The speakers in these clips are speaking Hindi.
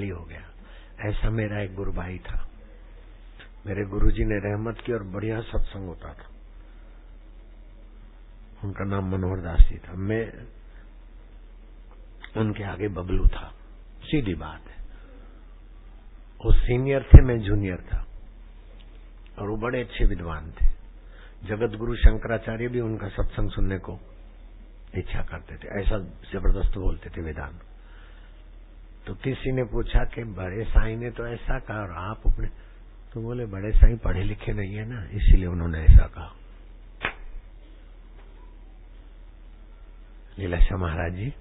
खाली हो गया। ऐसा मेरा एक गुरु भाई था। मेरे गुरुजी ने रहमत की और बढ़िया सत्संग होता था। उनका नाम मनोहर दास जी था। मैं उनके आगे बबलू था। सीधी बात है। वो सीनियर थे, मैं जूनियर था। और वो बड़े अच्छे विद्वान थे। जगत गुरु शंकराचार्य भी उनका सत्संग सुनने को इच्छा करते थे। ऐसा ज़बरदस्त बोलते थे वेदांत। तो किसी ने पूछा कि बड़े साई ने तो ऐसा कहा और आप अपने तो बोले, बड़े साई पढ़े लिखे नहीं है ना, इसीलिए उन्होंने ऐसा कहा। लीलाशाह महाराज जी,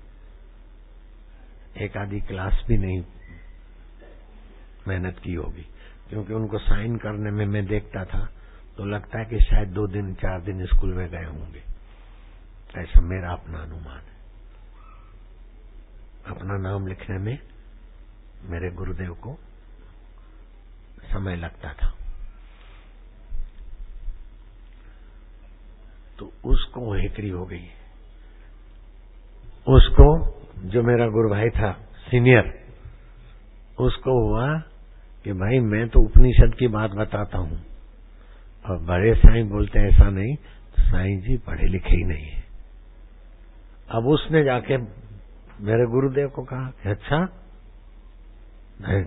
एक आधी क्लास भी नहीं मेहनत की होगी, क्योंकि उनको साइन करने में मैं देखता था तो लगता है कि शायद दो दिन, चार दिन स्कूल में गए होंगे। ऐसा मेरा अपना अनुमान है। अपना नाम लिखने में मेरे गुरुदेव को समय लगता था। तो उसको हेकरी हो गई। उसको जो मेरा गुरु भाई था, सीनियर, उसको हुआ कि भाई मैं तो उपनिषद की बात बताता हूँ। और बड़े साईं बोलते हैं, ऐसा नहीं तो साईं जी पढ़े लिखे ही नहीं है। अब उसने जाके मेरे गुरुदेव को कहा कि अच्छा नहीं,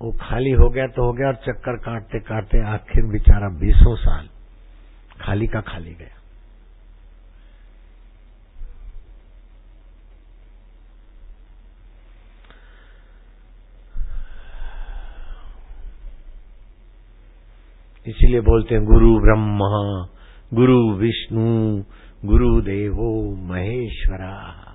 वो खाली हो गया तो हो गया और चक्कर काटते काटते आखिर बेचारा बीसों साल खाली का खाली गया। इसीलिए बोलते हैं, गुरु ब्रह्मा, गुरु विष्णु गुरु देवो महेश्वरा।